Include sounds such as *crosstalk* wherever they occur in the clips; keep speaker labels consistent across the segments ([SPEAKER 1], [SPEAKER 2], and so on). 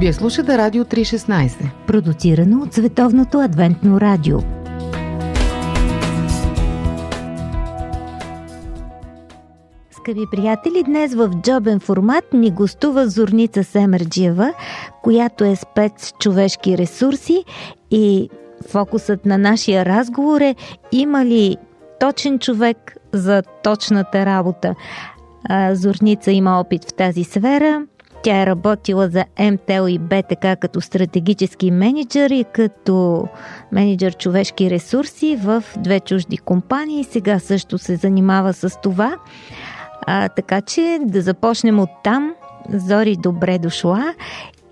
[SPEAKER 1] Вие слушате Радио 316.
[SPEAKER 2] Продуцирано от Световното адвентно радио. Скъпи приятели, днес в джобен формат ни гостува Зорница Семерджиева, която е спец човешки ресурси и фокусът на нашия разговор е има ли точен човек за точната работа. Зорница има опит в тази сфера. Тя е работила за МТЛ и БТК като стратегически менеджер и като менеджер човешки ресурси в две чужди компании. Сега също се занимава с това. А, така че да започнем от там. Зори, добре дошла.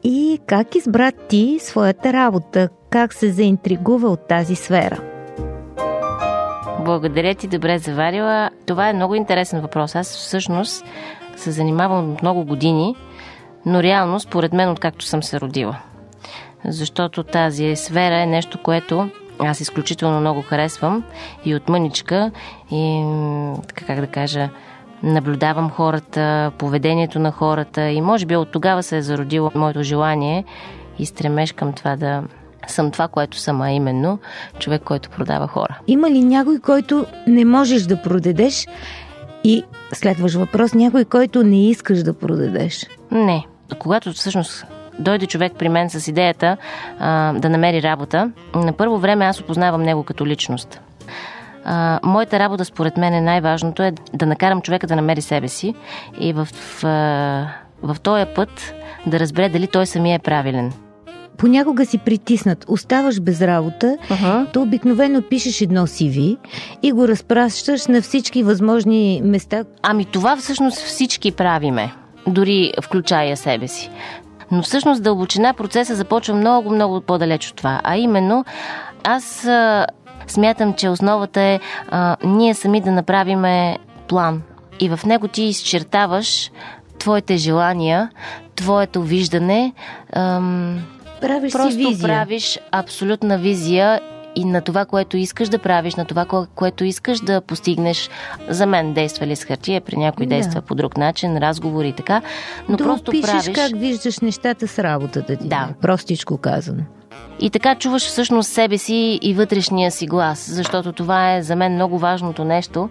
[SPEAKER 2] И как избра ти своята работа? Как се заинтригува от тази сфера?
[SPEAKER 3] Благодаря ти, добре заварила. Това е много интересен въпрос. Аз всъщност се занимавам много години, но реално, според мен, откакто съм се родила. Защото тази сфера е нещо, което аз изключително много харесвам и от мъничка и, така как да кажа, наблюдавам хората, поведението на хората и може би от тогава се е зародило моето желание и стремеж към това да съм това, което съм, а именно човек, който продава хора.
[SPEAKER 2] Има ли някой, който не можеш да продадеш и следваш въпрос, някой, който не искаш да продадеш?
[SPEAKER 3] Не. Когато всъщност дойде човек при мен с идеята а, да намери работа, на първо време аз опознавам него като личност. А, моята работа, според мен, е най-важното е да накарам човека да намери себе си и в, в, в, този път да разбере дали той самия е правилен
[SPEAKER 2] понякога си притиснат, оставаш без работа, uh-huh. то обикновено пишеш едно CV и го разпращаш на всички възможни места.
[SPEAKER 3] Ами това всъщност всички правиме, дори включая себе си. Но всъщност дълбочина процеса започва много, много по-далеч от това. А именно, аз смятам, че основата е а, ние сами да направиме план. И в него ти изчертаваш твоите желания, твоето виждане. Ам,
[SPEAKER 2] Правиш
[SPEAKER 3] Просто
[SPEAKER 2] си визия.
[SPEAKER 3] правиш абсолютна визия и на това, което искаш да правиш, на това, което искаш да постигнеш. За мен действа ли с хартия, при някой да. действа по друг начин, разговори и така. Но
[SPEAKER 2] да
[SPEAKER 3] просто
[SPEAKER 2] опишеш
[SPEAKER 3] правиш...
[SPEAKER 2] как виждаш нещата с работата ти.
[SPEAKER 3] Да.
[SPEAKER 2] Простичко казано.
[SPEAKER 3] И така чуваш всъщност себе си и вътрешния си глас, защото това е за мен много важното нещо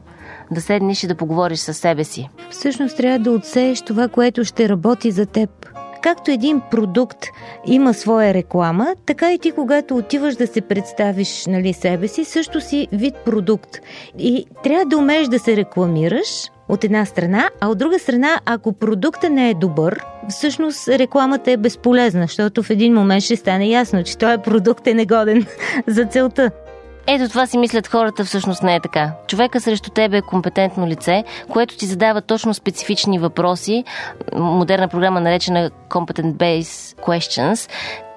[SPEAKER 3] да седнеш и да поговориш с себе си.
[SPEAKER 2] Всъщност трябва да отсееш това, което ще работи за теб. Както един продукт има своя реклама, така и ти, когато отиваш да се представиш нали, себе си, също си вид продукт. И трябва да умееш да се рекламираш, от една страна, а от друга страна, ако продукта не е добър, всъщност рекламата е безполезна, защото в един момент ще стане ясно, че този продукт е негоден *laughs* за целта.
[SPEAKER 3] Ето това си мислят хората, всъщност не е така. Човека срещу тебе е компетентно лице, което ти задава точно специфични въпроси, модерна програма наречена Competent Base Questions,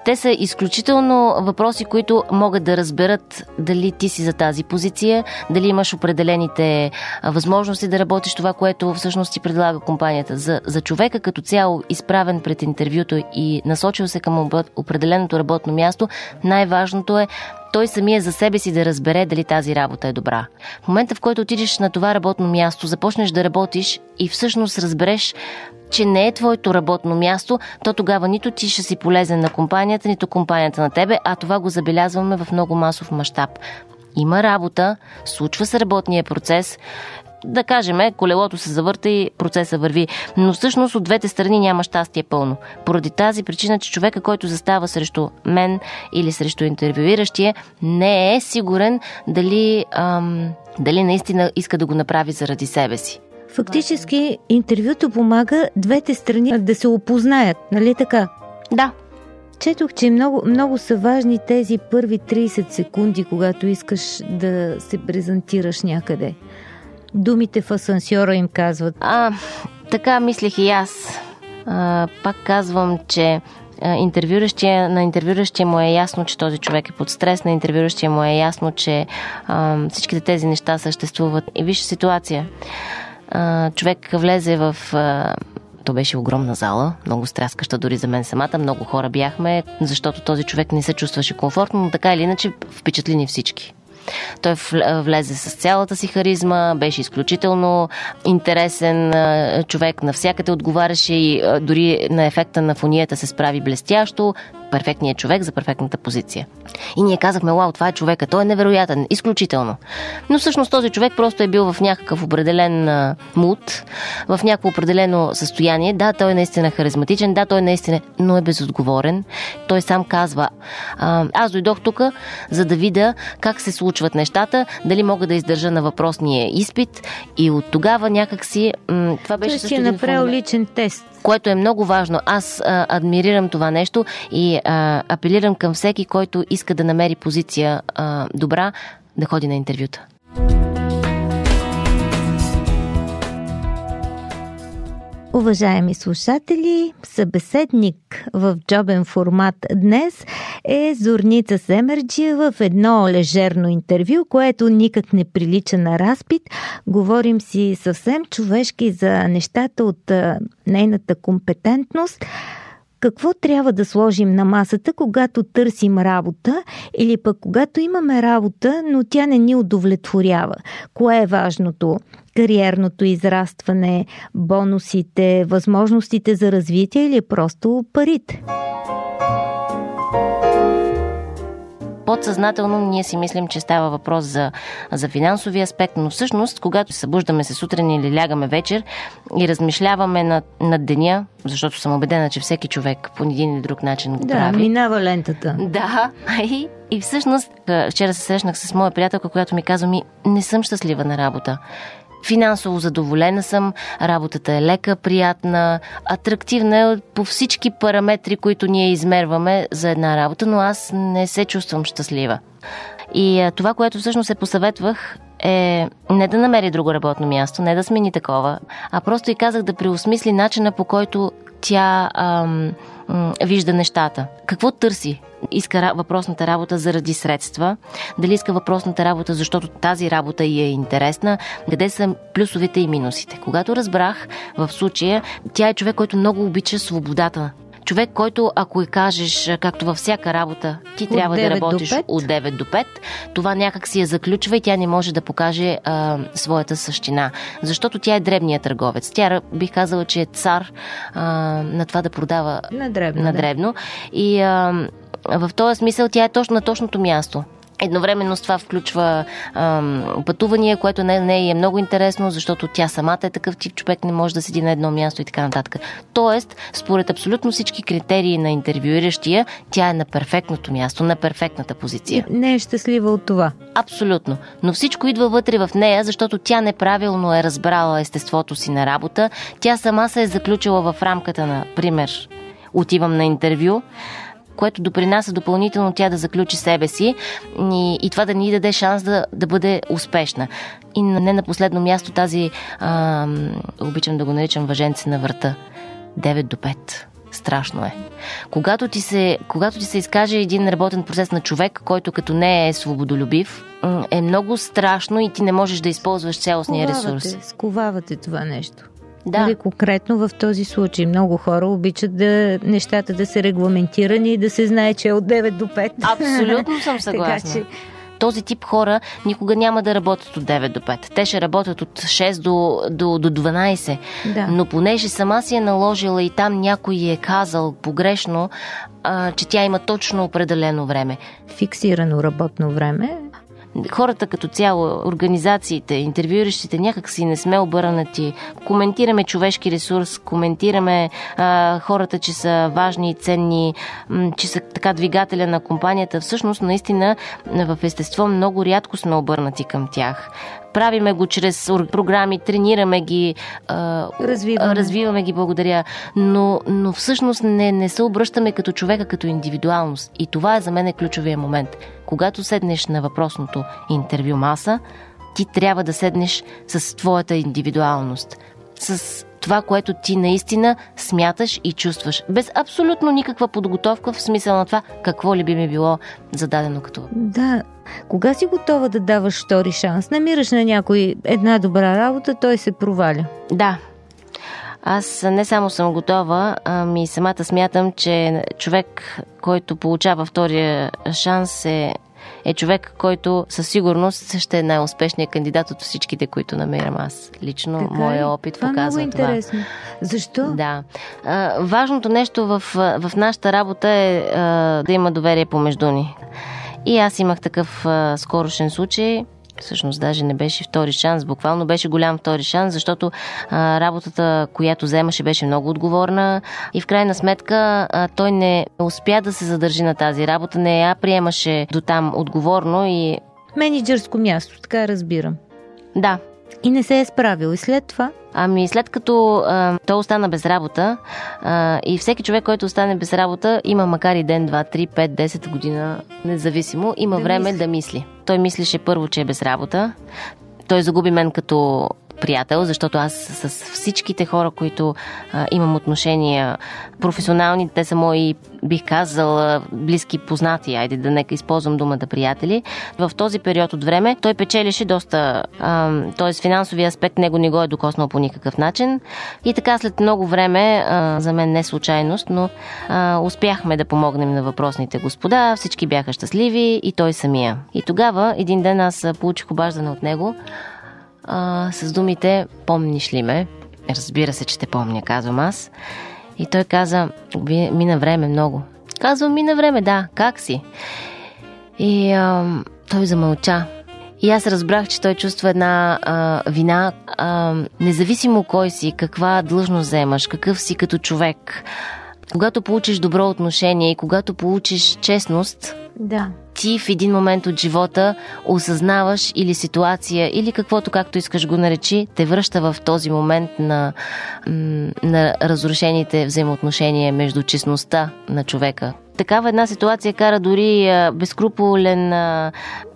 [SPEAKER 3] те са изключително въпроси, които могат да разберат дали ти си за тази позиция, дали имаш определените възможности да работиш това, което всъщност ти предлага компанията. За, за човека като цяло, изправен пред интервюто и насочил се към определеното работно място, най-важното е той самия за себе си да разбере дали тази работа е добра. В момента, в който отидеш на това работно място, започнеш да работиш и всъщност разбереш, че не е твоето работно място, то тогава нито ти ще си полезен на компанията, нито компанията на тебе, а това го забелязваме в много масов мащаб. Има работа, случва се работния процес да кажем, колелото се завърта и процеса върви. Но всъщност от двете страни няма щастие пълно. Поради тази причина, че човека, който застава срещу мен или срещу интервюиращия, не е сигурен дали, ам, дали наистина иска да го направи заради себе си.
[SPEAKER 2] Фактически интервюто помага двете страни да се опознаят, нали така?
[SPEAKER 3] Да.
[SPEAKER 2] Четох, че много, много са важни тези първи 30 секунди, когато искаш да се презентираш някъде. Думите в асансьора им казват.
[SPEAKER 3] А, така мислех и аз. А, пак казвам, че интервюращия, на интервюращия му е ясно, че този човек е под стрес, на интервюращия му е ясно, че а, всичките тези неща съществуват. И виж ситуация. А, човек влезе в а, то беше огромна зала, много стряскаща дори за мен самата. Много хора бяхме, защото този човек не се чувстваше комфортно, но така или иначе впечатли ни всички. Той влезе с цялата си харизма, беше изключително интересен човек, навсякъде отговаряше и дори на ефекта на фонията се справи блестящо перфектният човек за перфектната позиция. И ние казахме, вау, това е човека, той е невероятен, изключително. Но всъщност този човек просто е бил в някакъв определен муд, в някакво определено състояние. Да, той е наистина харизматичен, да, той е наистина, но е безотговорен. Той сам казва, аз дойдох тук, за да видя как се случват нещата, дали мога да издържа на въпросния изпит и от тогава някакси м- това беше...
[SPEAKER 2] Той си е направил личен тест
[SPEAKER 3] което е много важно. Аз а, адмирирам това нещо и а, апелирам към всеки, който иска да намери позиция а, добра, да ходи на интервюта.
[SPEAKER 2] Уважаеми слушатели, събеседник в джобен формат днес е Зорница Семерджия в едно лежерно интервю, което никак не прилича на разпит. Говорим си съвсем човешки за нещата от нейната компетентност. Какво трябва да сложим на масата, когато търсим работа или пък когато имаме работа, но тя не ни удовлетворява? Кое е важното? Кариерното израстване, бонусите, възможностите за развитие или просто парите?
[SPEAKER 3] Подсъзнателно ние си мислим, че става въпрос за, за финансови аспект, но всъщност, когато събуждаме се сутрин или лягаме вечер и размишляваме над, над деня, защото съм убедена, че всеки човек по един или друг начин го
[SPEAKER 2] да,
[SPEAKER 3] прави.
[SPEAKER 2] Да, минава лентата.
[SPEAKER 3] Да, *laughs* и, и всъщност вчера се срещнах с моя приятелка, която ми казва ми, не съм щастлива на работа. Финансово задоволена съм, работата е лека, приятна, атрактивна е по всички параметри, които ние измерваме за една работа, но аз не се чувствам щастлива. И това, което всъщност се посъветвах, е не да намери друго работно място, не да смени такова, а просто и казах да преосмисли начина по който тя ам, вижда нещата. Какво търси? Иска въпросната работа заради средства, дали иска въпросната работа, защото тази работа й е интересна, къде са плюсовете и минусите. Когато разбрах в случая, тя е човек, който много обича свободата човек, който ако и кажеш, както във всяка работа, ти от трябва да работиш от 9 до 5, това някак си я заключва и тя не може да покаже а, своята същина. Защото тя е дребният търговец. Тя бих казала, че е цар а, на това да продава
[SPEAKER 2] на дребно.
[SPEAKER 3] На дребно. Да. И а, в този смисъл тя е точно на точното място. Едновременно с това включва ам, пътувания, което не, не е много интересно, защото тя самата е такъв тип човек, не може да седи на едно място и така нататък. Тоест, според абсолютно всички критерии на интервюиращия, тя е на перфектното място, на перфектната позиция.
[SPEAKER 2] Не е щастлива от това.
[SPEAKER 3] Абсолютно. Но всичко идва вътре в нея, защото тя неправилно е разбрала естеството си на работа. Тя сама се е заключила в рамката на, пример, отивам на интервю, което допринася допълнително тя да заключи себе си и, и това да ни даде шанс да, да бъде успешна. И не на последно място тази, а, обичам да го наричам въженце на врата. 9 до 5. Страшно е. Когато ти, се, когато ти се изкаже един работен процес на човек, който като не е свободолюбив, е много страшно и ти не можеш да използваш цялостния ресурс.
[SPEAKER 2] Сковавате това нещо. Да. Нали, конкретно в този случай много хора обичат да нещата да са регламентирани и да се знае, че е от 9 до 5.
[SPEAKER 3] Абсолютно *laughs* съм съгласна. така, че този тип хора никога няма да работят от 9 до 5. Те ще работят от 6 до, до, до 12. Да. Но понеже сама си е наложила и там някой е казал погрешно, а, че тя има точно определено време.
[SPEAKER 2] Фиксирано работно време
[SPEAKER 3] хората като цяло, организациите, интервюиращите някак си не сме обърнати. Коментираме човешки ресурс, коментираме а, хората, че са важни и ценни, м- че са така двигателя на компанията. Всъщност, наистина, в естество много рядко сме обърнати към тях. Правиме го чрез програми, тренираме ги,
[SPEAKER 2] развиваме,
[SPEAKER 3] развиваме ги, благодаря. Но, но всъщност не, не се обръщаме като човека, като индивидуалност. И това е за мен е ключовия момент. Когато седнеш на въпросното интервю маса, ти трябва да седнеш с твоята индивидуалност. С това, което ти наистина смяташ и чувстваш. Без абсолютно никаква подготовка в смисъл на това какво ли би ми било зададено като.
[SPEAKER 2] Да, кога си готова да даваш втори шанс? Намираш на някой една добра работа, той се проваля.
[SPEAKER 3] Да. Аз не само съм готова, ами самата смятам, че човек, който получава втория шанс е е човек, който със сигурност ще е най-успешният кандидат от всичките, които намирам аз. Лично
[SPEAKER 2] Така
[SPEAKER 3] моя опит
[SPEAKER 2] това
[SPEAKER 3] показва
[SPEAKER 2] е много
[SPEAKER 3] това.
[SPEAKER 2] интересно. Защо?
[SPEAKER 3] Да. А, важното нещо в, в нашата работа е а, да има доверие помежду ни. И аз имах такъв а, скорошен случай. Всъщност даже не беше втори шанс, буквално беше голям втори шанс, защото а, работата, която вземаше, беше много отговорна и в крайна сметка а, той не успя да се задържи на тази работа, не я приемаше до там отговорно и
[SPEAKER 2] Менеджерско място, така разбирам.
[SPEAKER 3] да,
[SPEAKER 2] И не се е справил. И след това?
[SPEAKER 3] Ами след като а, той остана без работа а, и всеки човек, който остане без работа, има макар и ден, два, три, пет, 10 година, независимо, има
[SPEAKER 2] Да
[SPEAKER 3] време
[SPEAKER 2] мисли.
[SPEAKER 3] да мисли. Той мислеше първо, че е без работа. Той загуби мен като приятел, защото аз с всичките хора, които а, имам отношения професионални, те са мои, бих казал, близки познати, айде да нека използвам думата приятели. В този период от време той печелише доста, т.е. финансовия аспект него не го е докоснал по никакъв начин. И така след много време, а, за мен не случайност, но а, успяхме да помогнем на въпросните господа, всички бяха щастливи и той самия. И тогава един ден аз получих обаждане от него, а, с думите Помниш ли ме? Разбира се, че те помня, казвам аз. И той каза, «Вие- мина време много. Казвам, мина време, да, как си? И а, той замълча. И аз разбрах, че той чувства една а, вина, а, независимо кой си, каква длъжност вземаш, какъв си като човек. Когато получиш добро отношение и когато получиш честност,
[SPEAKER 2] Да.
[SPEAKER 3] ти в един момент от живота осъзнаваш или ситуация, или каквото, както искаш го наречи, те връща в този момент на, на разрушените взаимоотношения между честността на човека. Такава една ситуация кара дори безкруполен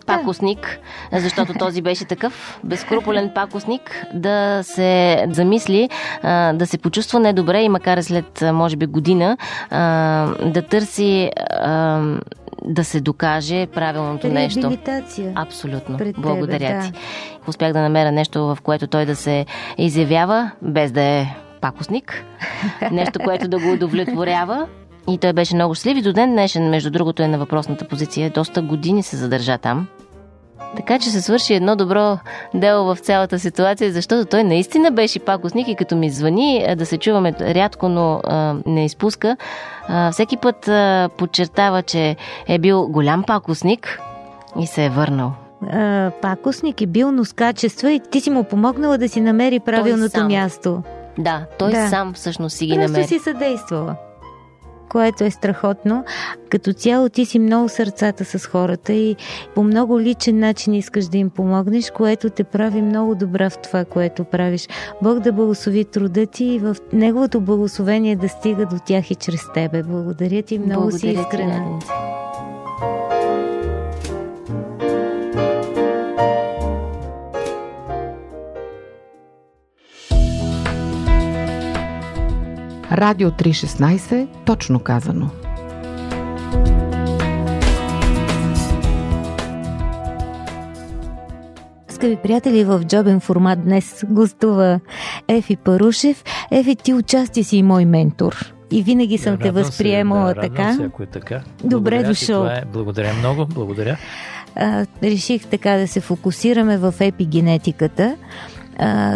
[SPEAKER 3] пакосник, защото този беше такъв, безкруполен пакосник, да се замисли, да се почувства недобре и макар след, може би, година, да търси да се докаже правилното нещо. Абсолютно.
[SPEAKER 2] Пред тебе,
[SPEAKER 3] Благодаря
[SPEAKER 2] да.
[SPEAKER 3] ти. Успях да намеря нещо, в което той да се изявява, без да е пакосник. *laughs* Нещо, което да го удовлетворява. И той беше много щастлив и до ден днешен, между другото, е на въпросната позиция. Доста години се задържа там. Така че се свърши едно добро дело в цялата ситуация, защото той наистина беше пакосник и като ми звъни, е, да се чуваме рядко, но а, не изпуска, а, всеки път а, подчертава, че е бил голям пакосник и се е върнал.
[SPEAKER 2] А, пакосник е бил, но с качества и ти си му помогнала да си намери правилното място.
[SPEAKER 3] Да, той
[SPEAKER 2] Да.
[SPEAKER 3] сам всъщност си ги
[SPEAKER 2] Просто
[SPEAKER 3] намери.
[SPEAKER 2] си съдействала. Което е страхотно. Като цяло ти си много сърцата с хората и по много личен начин искаш да им помогнеш, което те прави много добра в това, което правиш. Бог да благослови труда ти и в Неговото благословение да стига до тях и чрез тебе. Благодаря ти, много си
[SPEAKER 3] Благодаря ти,
[SPEAKER 2] искрена.
[SPEAKER 3] Наденце.
[SPEAKER 1] Радио 316, точно казано.
[SPEAKER 2] Скъпи приятели, в джобен формат днес гостува Ефи Парушев. Ефи, ти отчасти си и мой ментор. И винаги съм те
[SPEAKER 4] Радвам се,
[SPEAKER 2] възприемала
[SPEAKER 4] да,
[SPEAKER 2] така.
[SPEAKER 4] Се, ако е така.
[SPEAKER 2] Добре
[SPEAKER 4] Благодаря
[SPEAKER 2] дошъл.
[SPEAKER 4] е. Благодаря много, благодаря.
[SPEAKER 2] а, реших така да се фокусираме в епигенетиката.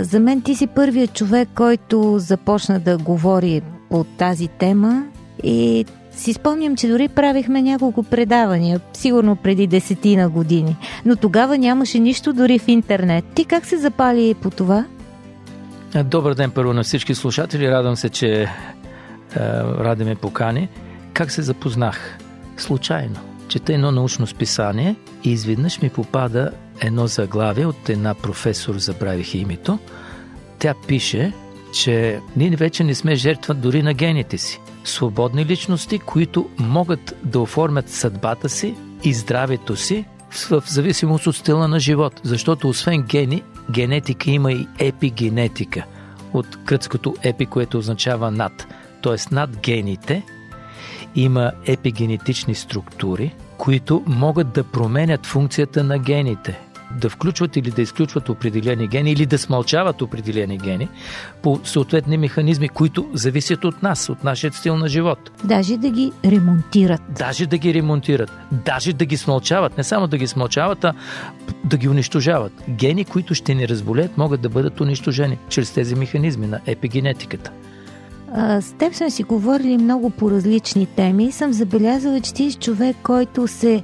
[SPEAKER 2] За мен ти си първият човек, който започна да говори по тази тема и си спомням, че дори правихме няколко предавания, сигурно преди десетина години. Но тогава нямаше нищо дори в интернет. Ти как се запали по това?
[SPEAKER 4] Добър ден първо на всички слушатели. Радвам се, че е, Ради ме покани. Как се запознах? Случайно. Чета едно научно списание и изведнъж ми попада едно заглавие от една професор, забравих името. Тя пише, че ние вече не сме жертва дори на гените си. Свободни личности, които могат да оформят съдбата си и здравето си в зависимост от стила на живот. Защото освен гени, генетика има и епигенетика. От гръцкото епи, което означава над. Т.е. над гените има епигенетични структури, които могат да променят функцията на гените. Да включват или да изключват определени гени или да смълчават определени гени по съответни механизми, които зависят от нас, от нашия стил на живот.
[SPEAKER 2] Даже да ги ремонтират.
[SPEAKER 4] Даже да ги ремонтират, даже да ги смълчават, не само да ги смълчават, а да ги унищожават. Гени, които ще ни разболеят, могат да бъдат унищожени чрез тези механизми на епигенетиката.
[SPEAKER 2] С теб сме си говорили много по различни теми и съм забелязала, че ти си човек, който се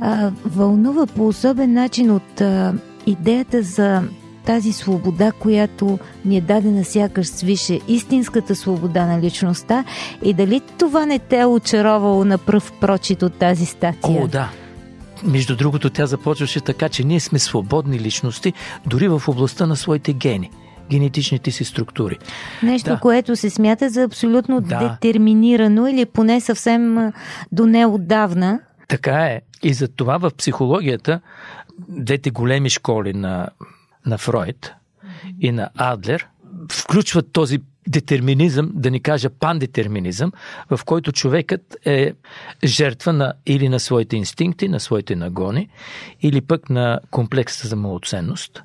[SPEAKER 2] а, вълнува по особен начин от а, идеята за тази свобода, която ни е дадена сякаш свише, истинската свобода на личността и дали това не те е очаровало на пръв прочит от тази стация?
[SPEAKER 4] О, да. Между другото, тя започваше така, че ние сме свободни личности, дори в областта на своите гени генетичните си структури.
[SPEAKER 2] Нещо, да. което се смята за абсолютно да. детерминирано или поне съвсем до неотдавна.
[SPEAKER 4] Така е. И за това в психологията двете големи школи на, на Фройд и на Адлер включват този детерминизъм, да ни кажа пандетерминизъм, в който човекът е жертва на, или на своите инстинкти, на своите нагони, или пък на комплекса за малоценност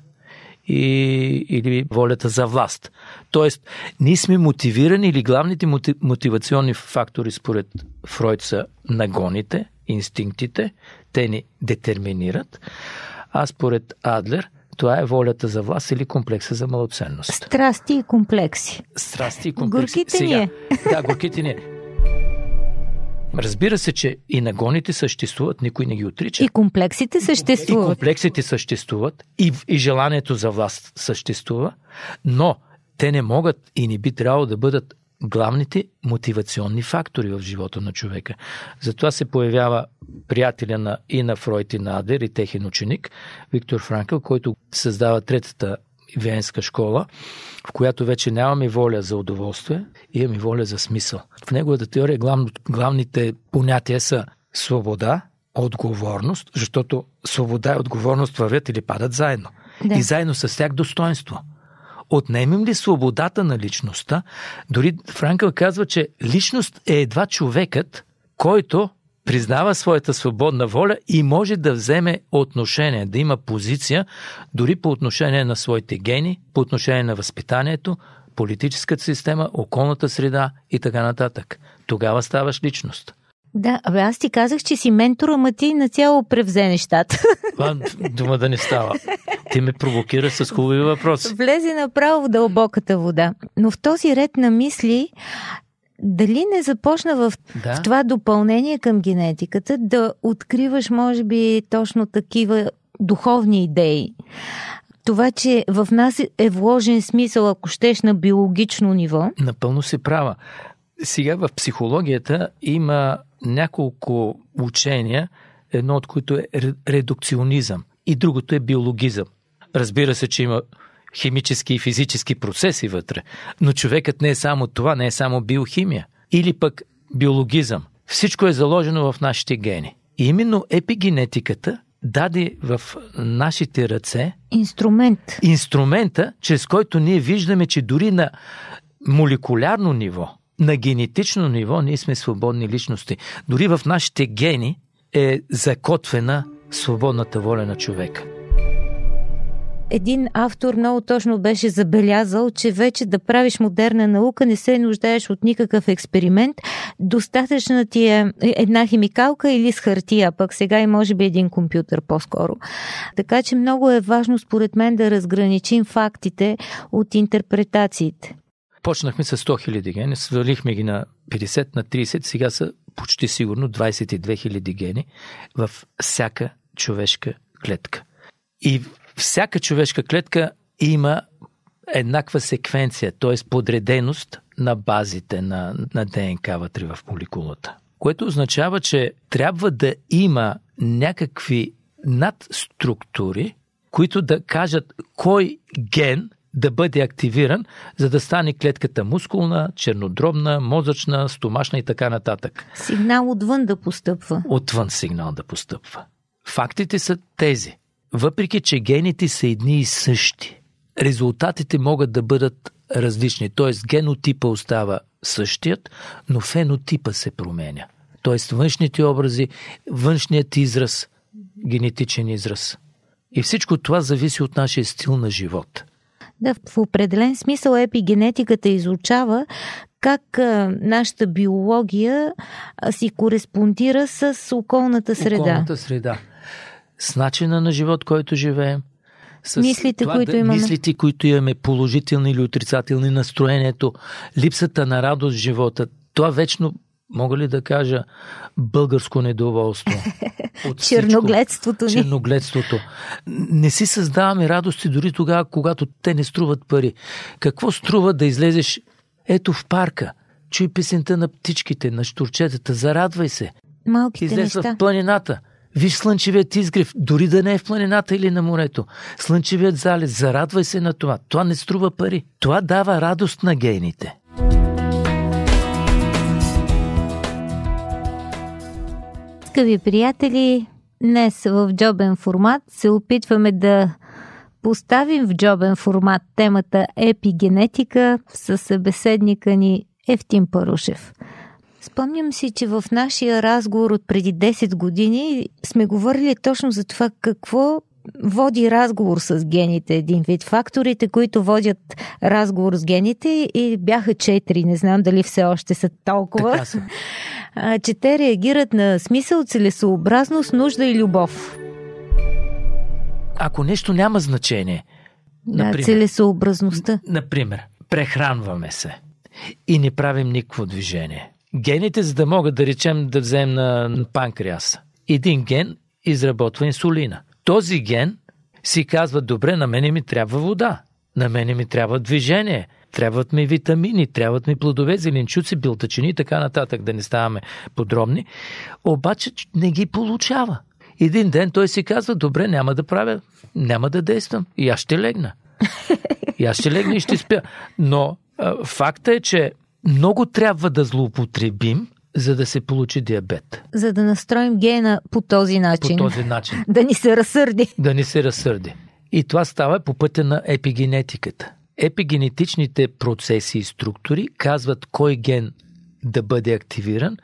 [SPEAKER 4] и, или волята за власт. Тоест, ние сме мотивирани или главните мотивационни фактори според Фройд са нагоните, инстинктите, те ни детерминират, а според Адлер това е волята за власт или комплекса за малоценност.
[SPEAKER 2] Страсти и комплекси.
[SPEAKER 4] Страсти и комплекси.
[SPEAKER 2] Горките Сега, ни е.
[SPEAKER 4] Да, горките ни е. Разбира се, че и нагоните съществуват, никой не ги отрича.
[SPEAKER 2] И комплексите съществуват.
[SPEAKER 4] И комплексите съществуват, и, и желанието за власт съществува, но те не могат и не би трябвало да бъдат главните мотивационни фактори в живота на човека. Затова се появява приятеля на и на Фройд и на Адер и техен ученик Виктор Франкъл, който създава третата венска школа, в която вече нямаме воля за удоволствие, имаме воля за смисъл. В неговата теория глав, главните понятия са свобода, отговорност, защото свобода и отговорност вървят или падат заедно. Да. И заедно с тях достоинство. Отнемем ли свободата на личността? Дори Франкъл казва, че личност е едва човекът, който признава своята свободна воля и може да вземе отношение, да има позиция, дори по отношение на своите гени, по отношение на възпитанието, политическата система, околната среда и така нататък. Тогава ставаш личност.
[SPEAKER 2] Да, абе аз ти казах, че си ментор, ама ти нацяло превзе нещата. *laughs*
[SPEAKER 4] А, дума да не става. Ти ме провокира с хубави въпроси.
[SPEAKER 2] Влезе направо в дълбоката вода. Но в този ред на мисли, дали не започна в, да. в това допълнение към генетиката да откриваш, може би, точно такива духовни идеи? Това, че в нас е вложен смисъл, ако щеш, на биологично ниво.
[SPEAKER 4] Напълно си права. Сега в психологията има няколко учения, едно от които е редукционизъм и другото е биологизъм. Разбира се, че има химически и физически процеси вътре, но човекът не е само това, не е само биохимия. Или пък биологизъм. Всичко е заложено в нашите гени. И именно епигенетиката даде в нашите ръце
[SPEAKER 2] инструмент.
[SPEAKER 4] Инструмента, чрез който ние виждаме, че дори на молекулярно ниво, на генетично ниво ние сме свободни личности. Дори в нашите гени е закотвена свободната воля на човека.
[SPEAKER 2] Един автор много точно беше забелязал, че вече да правиш модерна наука не се нуждаеш от никакъв експеримент. Достатъчна ти е една химикалка или с хартия, пък сега и може би един компютър по-скоро. Така че много е важно според мен да разграничим фактите от интерпретациите.
[SPEAKER 4] Почнахме с 100 000 гени, свалихме ги на 50, на 30, сега са почти сигурно 22 000 гени в всяка човешка клетка. И всяка човешка клетка има еднаква секвенция, т.е. подреденост на базите на, на ДНК вътре в молекулата. Което означава, че трябва да има някакви надструктури, които да кажат кой ген да бъде активиран, за да стане клетката мускулна, чернодробна, мозъчна, стомашна и така нататък.
[SPEAKER 2] Сигнал отвън да постъпва.
[SPEAKER 4] Отвън сигнал да постъпва. Фактите са тези. Въпреки, че гените са едни и същи, резултатите могат да бъдат различни. Т.е. генотипа остава същият, но фенотипа се променя. Т.е. външните образи, външният израз, генетичен израз. И всичко това зависи от нашия стил на живот.
[SPEAKER 2] Да, в определен смисъл епигенетиката изучава как а, нашата биология а, си кореспондира с околната среда.
[SPEAKER 4] Околната среда. С начина на живот, който живеем. С
[SPEAKER 2] мислите,
[SPEAKER 4] това,
[SPEAKER 2] които
[SPEAKER 4] да,
[SPEAKER 2] имаме.
[SPEAKER 4] Мислите, които имаме, положителни или отрицателни, настроението, липсата на радост в живота. Това вечно, мога ли да кажа, българско недоволство. *laughs* От.
[SPEAKER 2] Черногледството ни.
[SPEAKER 4] Черногледството. Не си създаваме радости дори тогава, когато те не струват пари. Какво струва да излезеш ето в парка? Чуй песента на птичките, на штурчетата, зарадвай се.
[SPEAKER 2] Малките
[SPEAKER 4] Излез
[SPEAKER 2] неща.
[SPEAKER 4] в планината. Виж слънчевият изгрев, дори да не е в планината или на морето. Слънчевият залез, зарадвай се на това. Това не струва пари. Това дава радост на гейните.
[SPEAKER 2] Скъпи приятели, днес в джобен формат се опитваме да поставим в джобен формат темата епигенетика със събеседника ни Евтин Парушев. Спомням си, че в нашия разговор от преди 10 години сме говорили точно за това какво води разговор с гените, един вид. Факторите, които водят разговор с гените и бяха четири, не знам дали все още са толкова,
[SPEAKER 4] Така са. *laughs*
[SPEAKER 2] а, че те реагират на смисъл, целесообразност, нужда и любов.
[SPEAKER 4] Ако нещо няма значение,
[SPEAKER 2] Да,
[SPEAKER 4] Например.
[SPEAKER 2] целесообразността.
[SPEAKER 4] например, прехранваме се и не правим никакво движение. Гените, за да могат да речем да вземем на панкреаса. Един ген изработва инсулина. Този ген си казва, добре, на мене ми трябва вода, на мене ми трябва движение, трябват ми витамини, трябват ми плодове, зеленчуци, билтачини и така нататък, да не ставаме подробни. Обаче не ги получава. Един ден той си казва, добре, няма да правя, няма да действам и аз ще легна. И аз ще легна и ще спя. Но а, факта е, че много трябва да злоупотребим, за да се получи диабет.
[SPEAKER 2] За да настроим гена по този
[SPEAKER 4] По
[SPEAKER 2] начин.
[SPEAKER 4] този начин. *laughs*
[SPEAKER 2] Да ни се разсърди.
[SPEAKER 4] Да ни се разсърди. И това става по пътя на епигенетиката. Епигенетичните процеси и структури казват кой ген да бъде активиран,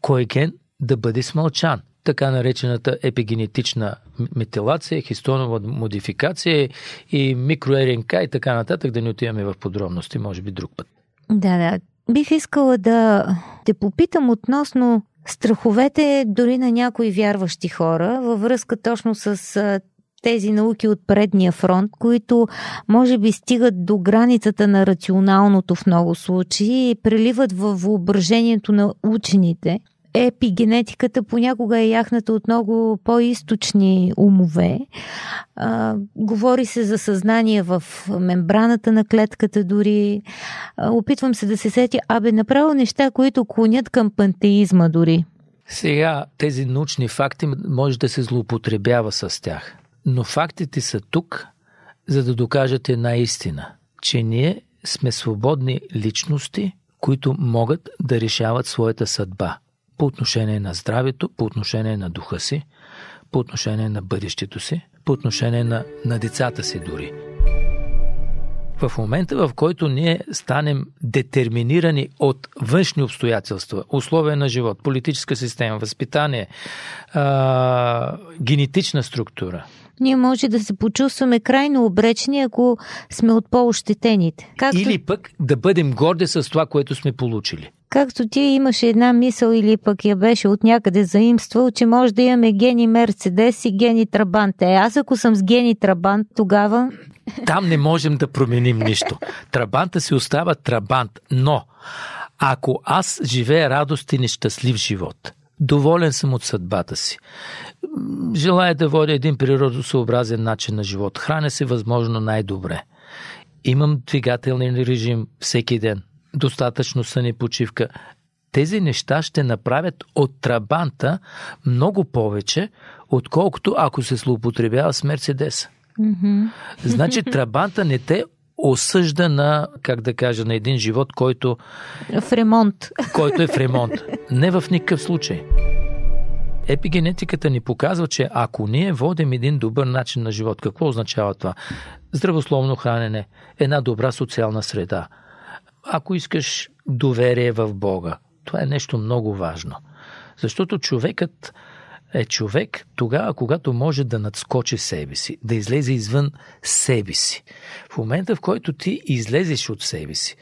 [SPEAKER 4] кой ген да бъде смълчан. Така наречената епигенетична метилация, хистонова модификация и микроРНК и така нататък, да не отиваме в подробности, може би друг път.
[SPEAKER 2] Да, да. Бих искала да те попитам относно страховете дори на някои вярващи хора във връзка точно с тези науки от предния фронт, които може би стигат до границата на рационалното в много случаи и преливат във въображението на учените. Епигенетиката понякога е яхната от много по-источни умове. А, говори се за съзнание в мембраната на клетката дори. А, опитвам се да се сетя, абе, направо неща, които клонят към пантеизма дори.
[SPEAKER 4] Сега тези научни факти може да се злоупотребява с тях. Но фактите са тук, за да докажат една истина, че ние сме свободни личности, които могат да решават своята съдба по отношение на здравето, по отношение на духа си, по отношение на бъдещето си, по отношение на, на децата си дори. В момента, в който ние станем детерминирани от външни обстоятелства, условия на живот, политическа система, възпитание, а, генетична структура,
[SPEAKER 2] Ние може да се почувстваме крайно обречени, ако сме от по-ощетените. Както,
[SPEAKER 4] или пък да бъдем горди с това, което сме получили.
[SPEAKER 2] Както ти имаше една мисъл или пък я беше от някъде заимствал, че може да имаме гени Мерцедес и гени Трабант. Е, аз ако съм с гени Трабант, тогава
[SPEAKER 4] Там не можем да променим нищо. Трабанта си остава трабант, но ако аз живея радостен и щастлив живот, доволен съм от съдбата си, желая да водя един природосъобразен начин на живот, храня се възможно най-добре, имам двигателен режим всеки ден, достатъчно сън и почивка, тези неща ще направят от трабанта много повече, отколкото ако се злоупотребява с Мерцедеса. Значи *laughs* трабанта не те осъжда на, как да кажа, на един живот, който,
[SPEAKER 2] в ремонт.
[SPEAKER 4] който е в ремонт. *laughs* Не в никакъв случай. Епигенетиката ни показва, че ако ние водим един добър начин на живот, какво означава това? Здравословно хранене, една добра социална среда. Ако искаш доверие в Бога, това е нещо много важно. Защото човекът е човек тогава, когато може да надскочи себе си, да излезе извън себе си. В момента, в който ти излезеш от себе си,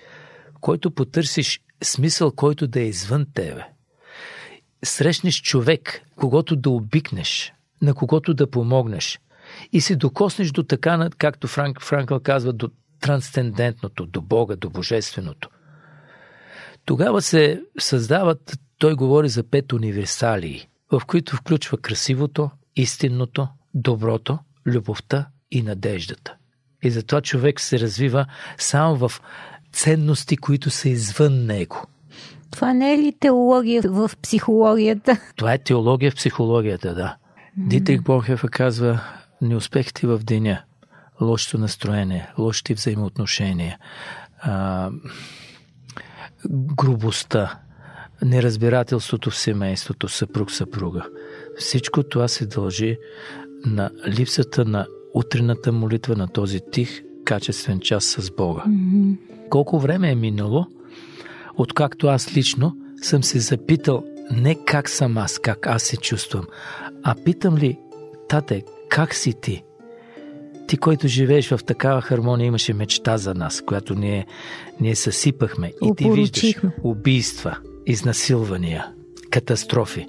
[SPEAKER 4] който потърсиш смисъл, който да е извън тебе, срещнеш човек, когато да обикнеш, на когото да помогнеш и се докоснеш до така, както Франк, Франкъл казва, до трансцендентното, до Бога, до Божественото. Тогава се създават, той говори за пет универсалии, в които включва красивото, истинното, доброто, любовта и надеждата. И затова човек се развива само в ценности, които са извън него.
[SPEAKER 2] Това не е ли теология в психологията?
[SPEAKER 4] Това е теология в психологията, да. Mm-hmm. Дитрих Бонхефа казва неуспехите в деня, лошото настроение, лошите взаимоотношения, а, грубостта, неразбирателството в семейството, съпруг-съпруга. Всичко това се дължи на липсата на утрената молитва на този тих, качествен час с Бога. Mm-hmm. Колко време е минало, откакто аз лично съм се запитал не как съм аз, как аз се чувствам, а питам ли, тате, как си ти? Ти, който живееш в такава хармония, имаше мечта за нас, която ние, ние съсипахме. И ти виждаш убийства, изнасилвания, катастрофи.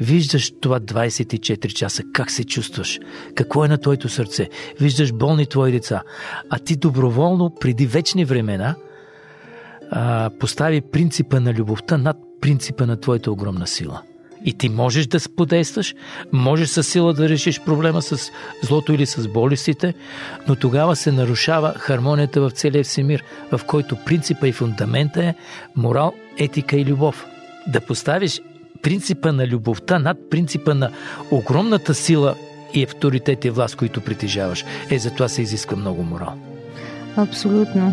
[SPEAKER 4] Виждаш това 24 часа, как се чувстваш, какво е на твоето сърце. Виждаш болни твои деца, а ти доброволно, преди вечни времена, а, постави принципа на любовта над принципа на твоята огромна сила. И ти можеш да подействаш, можеш със сила да решиш проблема с злото или с болестите, но тогава се нарушава хармонията в целия всемир, в който принципа и фундамента е морал, етика и любов. Да поставиш принципа на любовта над принципа на огромната сила и авторитет и власт, които притежаваш. Е, за това се изисква много морал.
[SPEAKER 2] Абсолютно.